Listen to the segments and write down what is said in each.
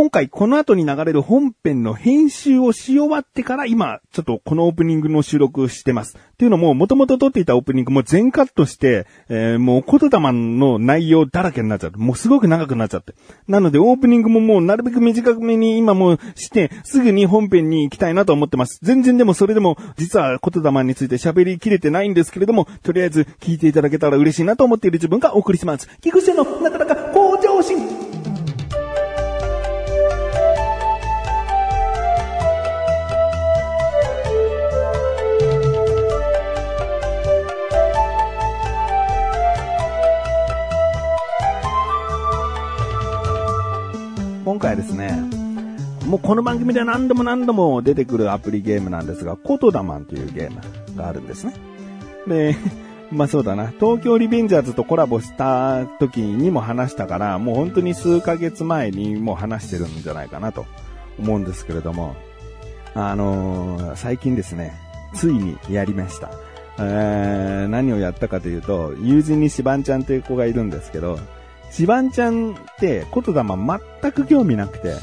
今回この後に流れる本編の編集をし終わってから今、ちょっとこのオープニングの収録してます。っていうのも、もともと撮っていたオープニングも全カットして、えー、もう言霊の内容だらけになっちゃって、もうすごく長くなっちゃって。なのでオープニングももうなるべく短めに今もして、すぐに本編に行きたいなと思ってます。全然でもそれでも、実は言霊について喋りきれてないんですけれども、とりあえず聞いていただけたら嬉しいなと思っている自分がお送りします。菊池のなかなか向上心。今回ですね、もうこの番組で何度も何度も出てくるアプリゲームなんですが、コトダマンというゲームがあるんですね。で、まあそうだな、東京リベンジャーズとコラボした時にも話したから、もう本当に数ヶ月前にもう話してるんじゃないかなと思うんですけれども、あのー、最近ですね、ついにやりました。えー、何をやったかというと、友人にシバンちゃんという子がいるんですけど、シバンちゃんって言霊全く興味なくて、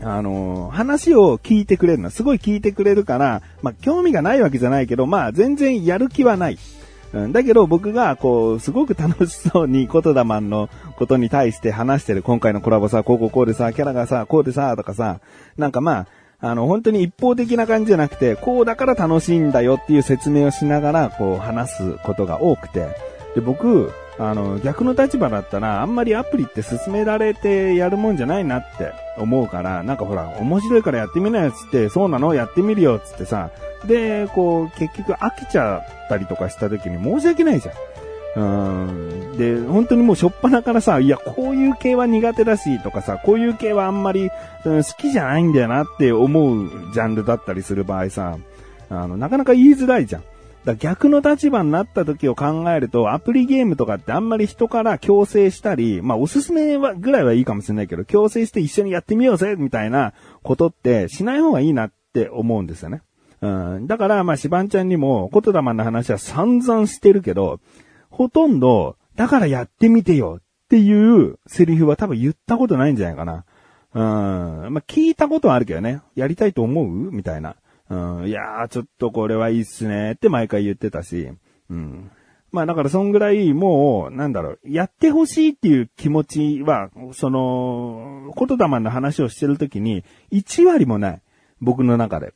あのー、話を聞いてくれるの。すごい聞いてくれるから、まあ、興味がないわけじゃないけど、まあ、全然やる気はない。うん、だけど僕が、こう、すごく楽しそうにコトダマンのことに対して話してる今回のコラボさ、こうこうこうでさ、キャラがさ、こうでさ、とかさ、なんかまあ、あの、本当に一方的な感じじゃなくて、こうだから楽しいんだよっていう説明をしながら、こう話すことが多くて、で、僕、あの、逆の立場だったら、あんまりアプリって進められてやるもんじゃないなって思うから、なんかほら、面白いからやってみなよっつって、そうなの？やってみるよっつってさ、で、こう、結局飽きちゃったりとかした時に申し訳ないじゃん。うん。で、本当にもうしょっぱなからさ、いや、こういう系は苦手だし、とかさ、こういう系はあんまり、うん、好きじゃないんだよなって思うジャンルだったりする場合さ、あの、なかなか言いづらいじゃん。だ逆の立場になった時を考えると、アプリゲームとかってあんまり人から強制したり、まあおすすめはぐらいはいいかもしれないけど、強制して一緒にやってみようぜみたいなことってしない方がいいなって思うんですよね。うん。だから、まあ、シバンちゃんにも、言霊の話は散々してるけど、ほとんど、だからやってみてよっていうセリフは多分言ったことないんじゃないかな。うん。まあ、聞いたことはあるけどね。やりたいと思う？みたいな。ん、いやー、ちょっとこれはいいっすねって毎回言ってたし、うん。まあだからそんぐらいもう、なんだろう、やってほしいっていう気持ちは、その、言霊の話をしてるときに、1割もない。僕の中で。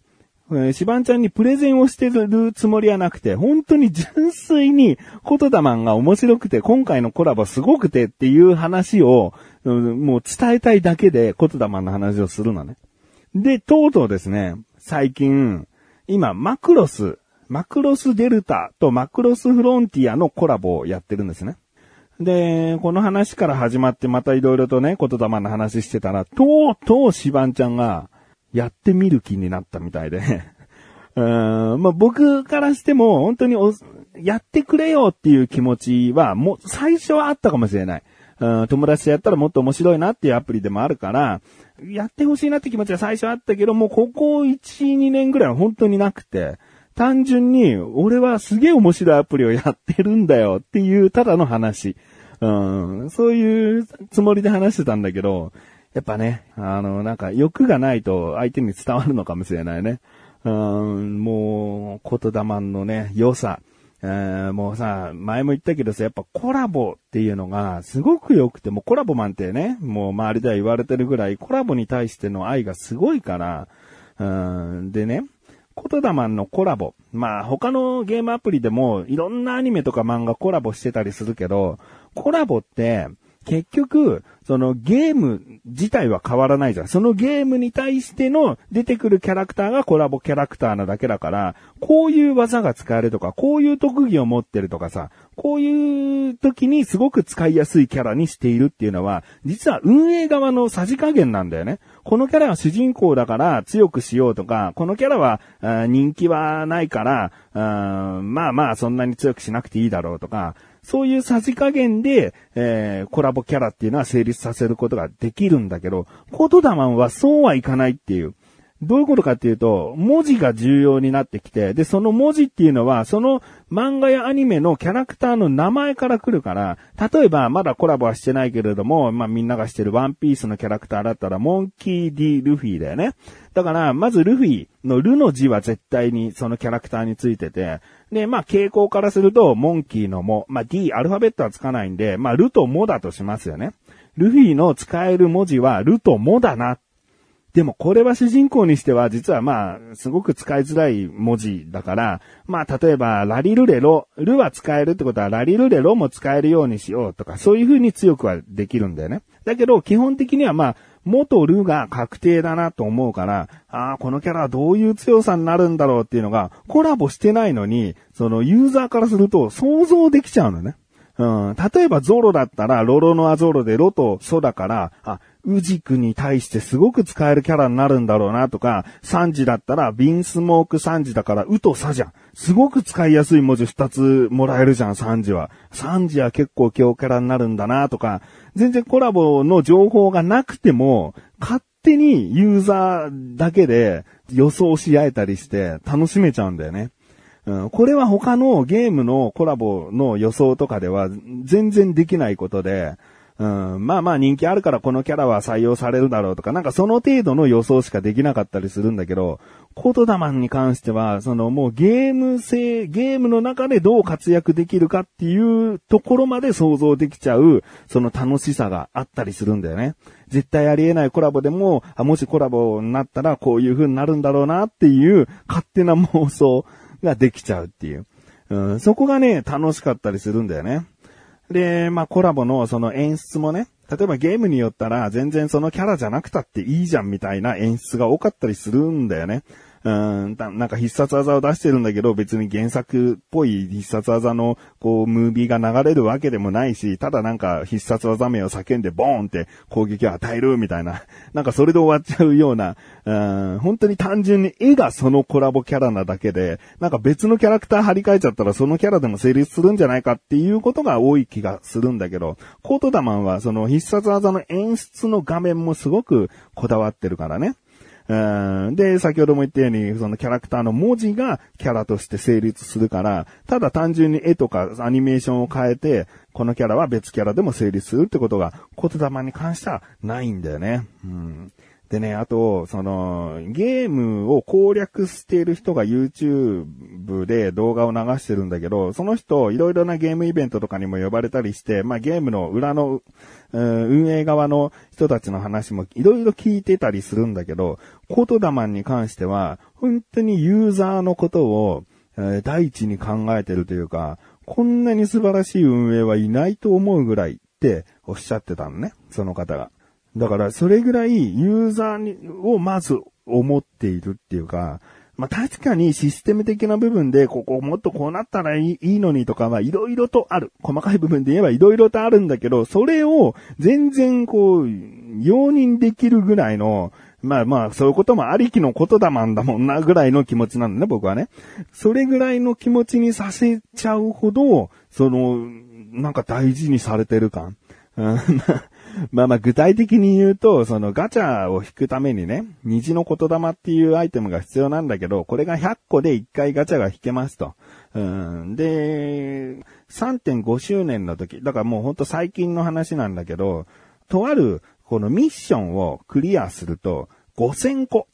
えー、シバンちゃんにプレゼンをしてるつもりはなくて、本当に純粋に、コトダマンが面白くて、今回のコラボすごくてっていう話を、うん、もう伝えたいだけで、コトダマンの話をするのね。で、とうとうですね、最近、今、マクロス、マクロスデルタとマクロスフロンティアのコラボをやってるんですね。で、この話から始まってまた色々とね、言霊の話してたら、とうとうシバンちゃんがやってみる気になったみたいで うん、まあ、僕からしても本当にやってくれよっていう気持ちはもう最初はあったかもしれない。うん、友達とやったらもっと面白いなっていうアプリでもあるから、やってほしいなって気持ちは最初あったけど、もうここ1、2年ぐらいは本当になくて、単純に、俺はすげえ面白いアプリをやってるんだよっていう、ただの話。うん、そういうつもりで話してたんだけど、やっぱね、あの、なんか欲がないと相手に伝わるのかもしれないね。うん、もう、言霊のね、良さ。えー、もうさ、前も言ったけどさ、やっぱコラボっていうのがすごく良くて、もうコラボマンってね、もう周りでは言われてるぐらいコラボに対しての愛がすごいから、うん、でね、コトダマンのコラボ。まあ他のゲームアプリでもいろんなアニメとか漫画コラボしてたりするけど、コラボって結局、そのゲーム自体は変わらないじゃん。そのゲームに対しての出てくるキャラクターがコラボキャラクターなだけだから、こういう技が使えるとか、こういう特技を持ってるとかさ、こういう時にすごく使いやすいキャラにしているっていうのは、実は運営側のさじ加減なんだよね。このキャラは主人公だから強くしようとか、このキャラは人気はないから、まあまあそんなに強くしなくていいだろうとか、そういうさじ加減で、えー、コラボキャラっていうのは成立させることができるんだけど、コートダマンはそうはいかないっていう。どういうことかっていうと、文字が重要になってきて、で、その文字っていうのは、その漫画やアニメのキャラクターの名前から来るから、例えば、まだコラボはしてないけれども、まあ、みんながしてるワンピースのキャラクターだったら、モンキー・ディ・ルフィだよね。だから、まずルフィのルの字は絶対にそのキャラクターについてて、で、まあ、傾向からすると、モンキーのモ、まあ、D、アルファベットはつかないんで、まあ、ルとモだとしますよね。ルフィの使える文字はルとモだなでもこれは主人公にしては実はまあ、すごく使いづらい文字だから、まあ例えばラリルレロ、ルは使えるってことはラリルレロも使えるようにしようとか、そういう風に強くはできるんだよね。だけど基本的にはまあ、元ルが確定だなと思うから、ああ、このキャラはどういう強さになるんだろうっていうのが、コラボしてないのに、そのユーザーからすると想像できちゃうのね。うん。例えばゾロだったら、ロロノアゾロでロとソだから、あ、ウジクに対してすごく使えるキャラになるんだろうなとか、サンジだったらビンスモークサンジだからウとサじゃん。すごく使いやすい文字二つもらえるじゃん、サンジは。サンジは結構強キャラになるんだなとか、全然コラボの情報がなくても、勝手にユーザーだけで予想し合えたりして楽しめちゃうんだよね。うん、これは他のゲームのコラボの予想とかでは全然できないことで、うん、まあまあ人気あるからこのキャラは採用されるだろうとか、なんかその程度の予想しかできなかったりするんだけど、コトダマンに関しては、そのもうゲーム性、ゲームの中でどう活躍できるかっていうところまで想像できちゃう、その楽しさがあったりするんだよね。絶対ありえないコラボでも、あもしコラボになったらこういう風になるんだろうなっていう勝手な妄想ができちゃうっていう。うん、そこがね、楽しかったりするんだよね。で、まあコラボのその演出もね、例えばゲームによったら全然そのキャラじゃなくたっていいじゃんみたいな演出が多かったりするんだよね。うん、なんか必殺技を出してるんだけど、別に原作っぽい必殺技の、こう、ムービーが流れるわけでもないし、ただなんか必殺技名を叫んでボーンって攻撃を与えるみたいな、なんかそれで終わっちゃうような、うん、本当に単純に絵がそのコラボキャラなだけで、なんか別のキャラクター張り替えちゃったらそのキャラでも成立するんじゃないかっていうことが多い気がするんだけど、コートダマンはその必殺技の演出の画面もすごくこだわってるからね。うん、で、先ほども言ったように、そのキャラクターの文字がキャラとして成立するから、ただ単純に絵とかアニメーションを変えて、このキャラは別キャラでも成立するってことが、言霊に関してはないんだよね。うんでね、あと、その、ゲームを攻略している人が YouTube で動画を流してるんだけど、その人、いろいろなゲームイベントとかにも呼ばれたりして、まあゲームの裏の、運営側の人たちの話もいろいろ聞いてたりするんだけど、コートダマンに関しては、本当にユーザーのことを、え第一に考えてるというか、こんなに素晴らしい運営はいないと思うぐらいっておっしゃってたのね、その方が。だから、それぐらいユーザーにをまず思っているっていうか、まあ、確かにシステム的な部分で、ここもっとこうなったらいいのにとかはいろいろとある。細かい部分で言えばいろいろとあるんだけど、それを全然こう、容認できるぐらいの、まあまあ、そういうこともありきのことだまんだもんなぐらいの気持ちなんだね、僕はね。それぐらいの気持ちにさせちゃうほど、その、なんか大事にされてる感。まあまあ具体的に言うと、そのガチャを引くためにね、虹の言霊っていうアイテムが必要なんだけど、これが100個で1回ガチャが引けますと。うん、で、3.5周年の時、だからもうほんと最近の話なんだけど、とあるこのミッションをクリアすると、5000個、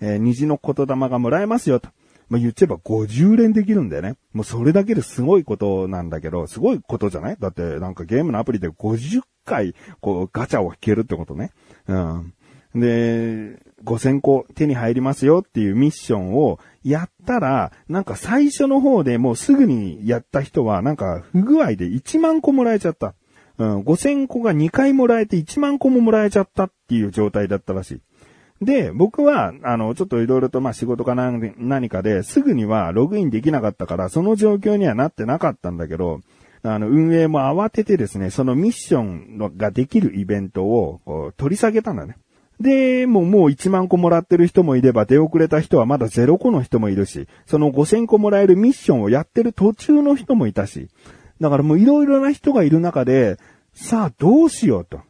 えー、虹の言霊がもらえますよと。まあ、言っちゃえば50連できるんだよね。もうそれだけですごいことなんだけど、すごいことじゃない？だってなんかゲームのアプリで50回、こうガチャを引けるってことね。うん。で、5000個手に入りますよっていうミッションをやったら、なんか最初の方でもうすぐにやった人はなんか不具合で1万個もらえちゃった。うん、5000個が2回もらえて1万個ももらえちゃったっていう状態だったらしい。で、僕は、あの、ちょっといろいろと、まあ、仕事か何かですぐにはログインできなかったから、その状況にはなってなかったんだけど、あの、運営も慌ててですね、そのミッションができるイベントを取り下げたんだね。で、もうもう1万個もらってる人もいれば、出遅れた人はまだ0個の人もいるし、その5000個もらえるミッションをやってる途中の人もいたし、だからもういろいろな人がいる中で、さあどうしようと。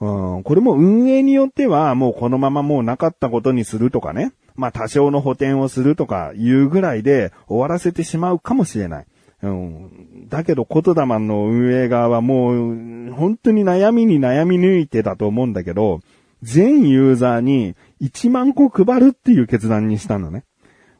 うん、これも運営によってはもうこのままもうなかったことにするとかね。まあ多少の補填をするとかいうぐらいで終わらせてしまうかもしれない。うん。だけど、コトダマンの運営側はもう、本当に悩みに悩み抜いてたと思うんだけど、全ユーザーに1万個配るっていう決断にしたのね。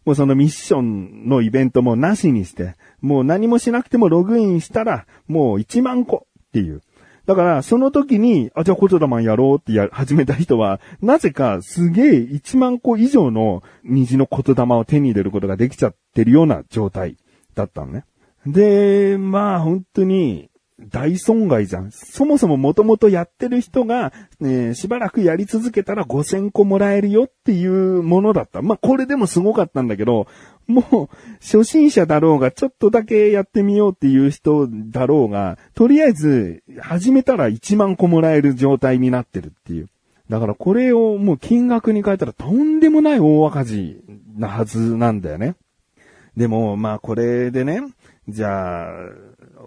もうそのミッションのイベントもなしにして、もう何もしなくてもログインしたら、もう1万個っていう。だから、その時に、あ、じゃあコトダマンやろうってや、始めた人は、なぜかすげえ1万個以上の虹の言霊を手に入れることができちゃってるような状態だったのね。で、まあ本当に、大損害じゃん。そもそももともとやってる人が、ね、しばらくやり続けたら5000個もらえるよっていうものだった。まあ、これでもすごかったんだけど、もう、初心者だろうが、ちょっとだけやってみようっていう人だろうが、とりあえず、始めたら1万個もらえる状態になってるっていう。だからこれをもう金額に変えたらとんでもない大赤字なはずなんだよね。でも、まあこれでね、じゃあ、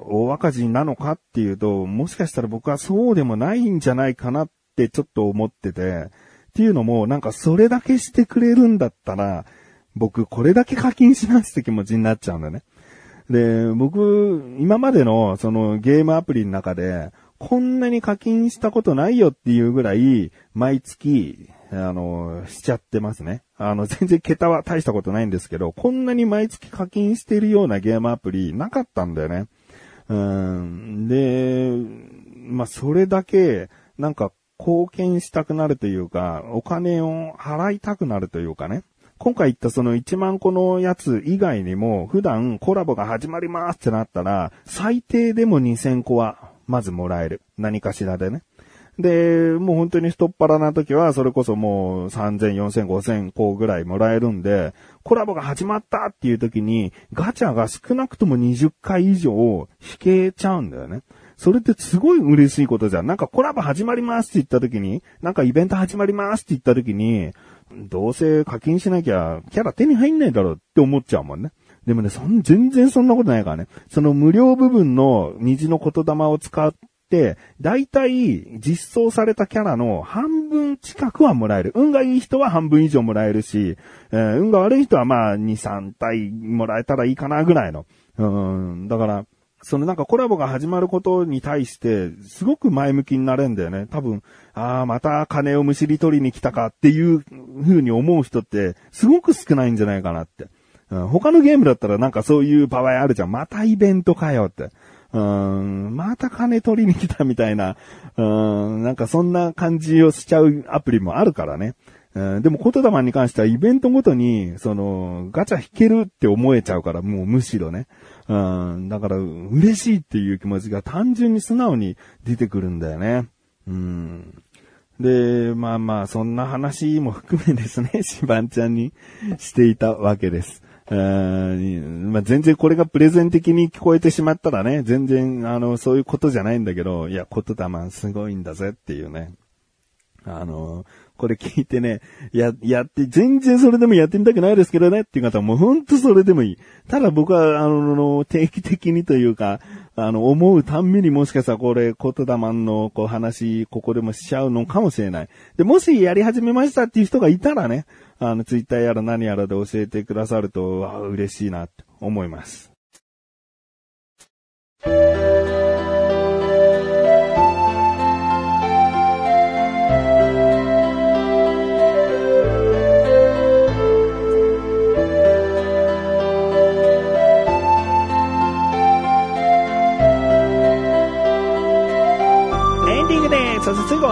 大赤字なのかっていうと、もしかしたら僕はそうでもないんじゃないかなってちょっと思ってて、っていうのも、なんかそれだけしてくれるんだったら、僕これだけ課金しますって気持ちになっちゃうんだね。で、僕、今までのそのゲームアプリの中で、こんなに課金したことないよっていうぐらい、毎月、あの、しちゃってますね。あの、全然桁は大したことないんですけど、こんなに毎月課金してるようなゲームアプリなかったんだよね。うん。で、まあ、それだけ、なんか、貢献したくなるというか、お金を払いたくなるというかね。今回言ったその1万個のやつ以外にも、普段コラボが始まりますってなったら、最低でも2000個は、まずもらえる。何かしらでね。で、もう本当に太っ腹な時は、それこそもう3000、4000、5000個ぐらいもらえるんで、コラボが始まったっていう時に、ガチャが少なくとも20回以上引けちゃうんだよね。それってすごい嬉しいことじゃん。なんかコラボ始まりますって言った時に、なんかイベント始まりますって言った時に、どうせ課金しなきゃキャラ手に入んないだろうって思っちゃうもんね。でもね、そん、全然そんなことないからね。その無料部分の虹の言霊を使っ、だいたい実装されたキャラの半分近くはもらえる。運がいい人は半分以上もらえるし、えー、運が悪い人はまあ2、3体もらえたらいいかなぐらいの。うん、だから、そのなんかコラボが始まることに対して、すごく前向きになれんだよね。多分、ああ、また金をむしり取りに来たかっていう風に思う人って、すごく少ないんじゃないかなって。うん、他のゲームだったらなんかそういう場合あるじゃん。またイベントかよって。うん、また金取りに来たみたいな、うん、なんかそんな感じをしちゃうアプリもあるからね。うん、でも、コトダマンに関してはイベントごとに、その、ガチャ引けるって思えちゃうから、もうむしろね。うん、だから、嬉しいっていう気持ちが単純に素直に出てくるんだよね。うん。で、まあまあ、そんな話も含めですね、シバンちゃんにしていたわけです。まあ、全然これがプレゼン的に聞こえてしまったらね、全然、あの、そういうことじゃないんだけど、いや、ことだますごいんだぜっていうね。あの、これ聞いてね、や、やって、全然それでもやってみたくないですけどねっていう方はもうほんとそれでもいい。ただ僕は、あの、定期的にというか、あの、思うたんびにもしかしたらこれ、言霊の、こう話、ここでもしちゃうのかもしれない。で、もしやり始めましたっていう人がいたらね、あの、ツイッターやら何やらで教えてくださると、わ嬉しいなって思います。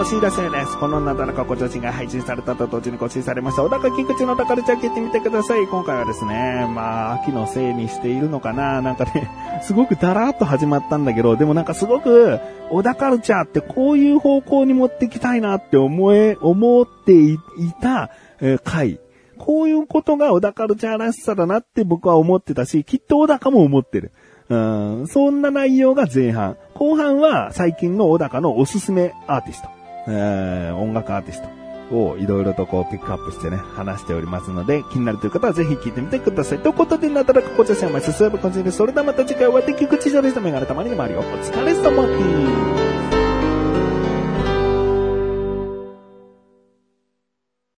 そしてすぐお知らせです。このなだらかご女子が配信されたと同時に更新されました。小高菊池の宝ちゃん聞いてみてください。今回はですね、まあ、秋のせいにしているのかななんかね、すごくだらーっと始まったんだけど、でもなんかすごく、小田カルチャーってこういう方向に持ってきたいなって思え、思っていた、えー、回。こういうことが小田カルチャーらしさだなって僕は思ってたし、きっと小高も思ってる。うん、そんな内容が前半。後半は最近の小高のおすすめアーティスト、えー、音楽アーティストをいろいろとこうピックアップしてね、話しておりますので、気になるという方はぜひ聞いてみてください。ということで、なだらかこちらせま進むこちらで、それではまた次回お会いでき口上でした。メガネたまにもあるよ。お疲れ様です。